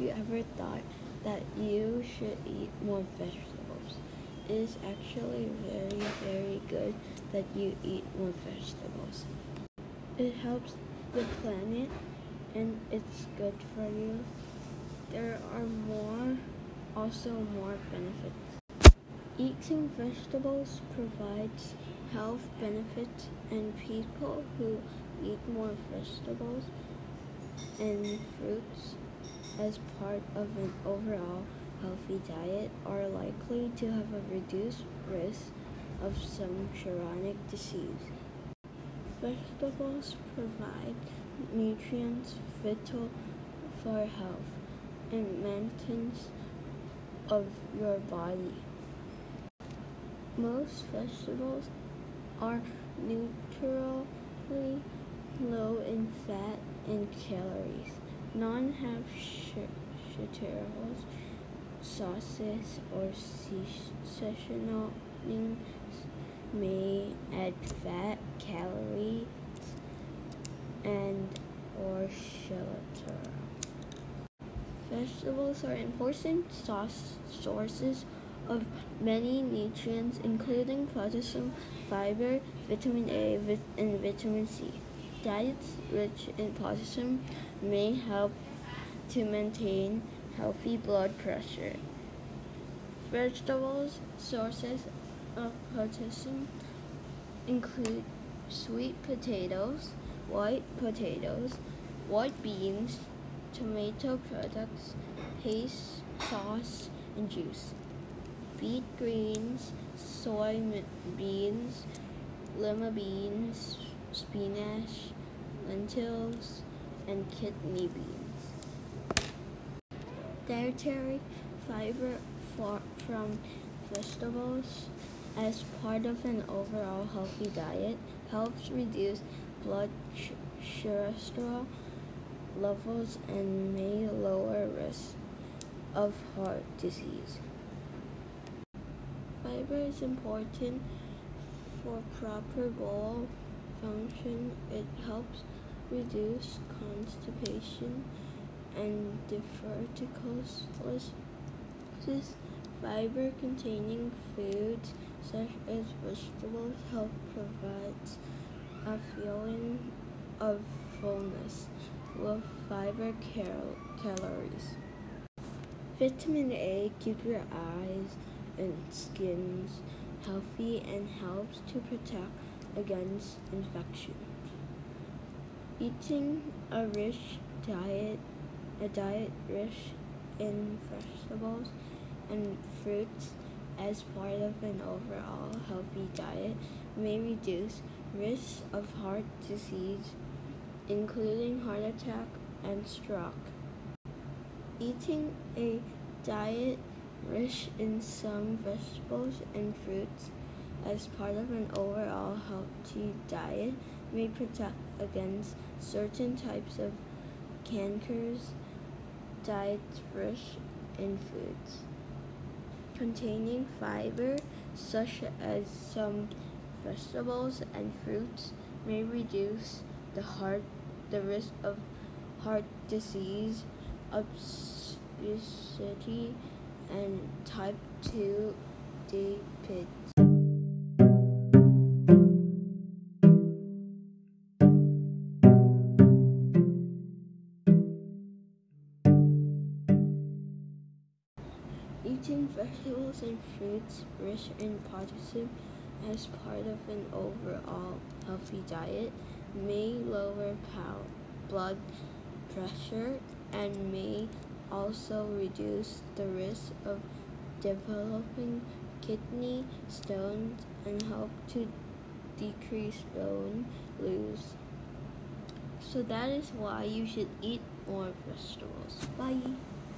you ever thought that you should eat more vegetables? It is actually very, very good that you eat more vegetables. It helps the planet and it's good for you. There are more, also more benefits. Eating vegetables provides health benefits and people who eat more vegetables and fruits as part of an overall healthy diet are likely to have a reduced risk of some chronic disease. Vegetables provide nutrients vital for health and maintenance of your body. Most vegetables are neutrally low in fat and calories. None have sugars, sauces, or seasonings may add fat, calories, and or sugar. Vegetables are important sources of many nutrients, including potassium, fiber, vitamin A, and vitamin C. Diets rich in potassium may help to maintain healthy blood pressure. Vegetables sources of potassium include sweet potatoes, white potatoes, white beans, tomato products, paste, sauce, and juice, beet greens, soy beans, lima beans, spinach, lentils, and kidney beans. Dietary fiber from vegetables as part of an overall healthy diet helps reduce blood cholesterol levels and may lower risk of heart disease. Fiber is important for proper bowel function. It helps reduce constipation and diverticulosis. Fiber containing foods such as vegetables help provide a feeling of fullness with fiber cal- calories. Vitamin A keeps your eyes and skins healthy and helps to protect against infections. Eating a rich diet, a diet rich in vegetables and fruits as part of an overall healthy diet may reduce risk of heart disease, including heart attack and stroke. Eating a diet rich in some vegetables and fruits as part of an overall healthy diet may protect against certain types of cancers. Diets rich in foods containing fiber, such as some vegetables and fruits, may reduce the heart the risk of heart disease, obesity, and type 2 diabetes. Eating vegetables and fruits rich in potassium as part of an overall healthy diet may lower blood pressure and may also reduce the risk of developing kidney stones and help to decrease bone loss. So that is why you should eat more vegetables. Bye.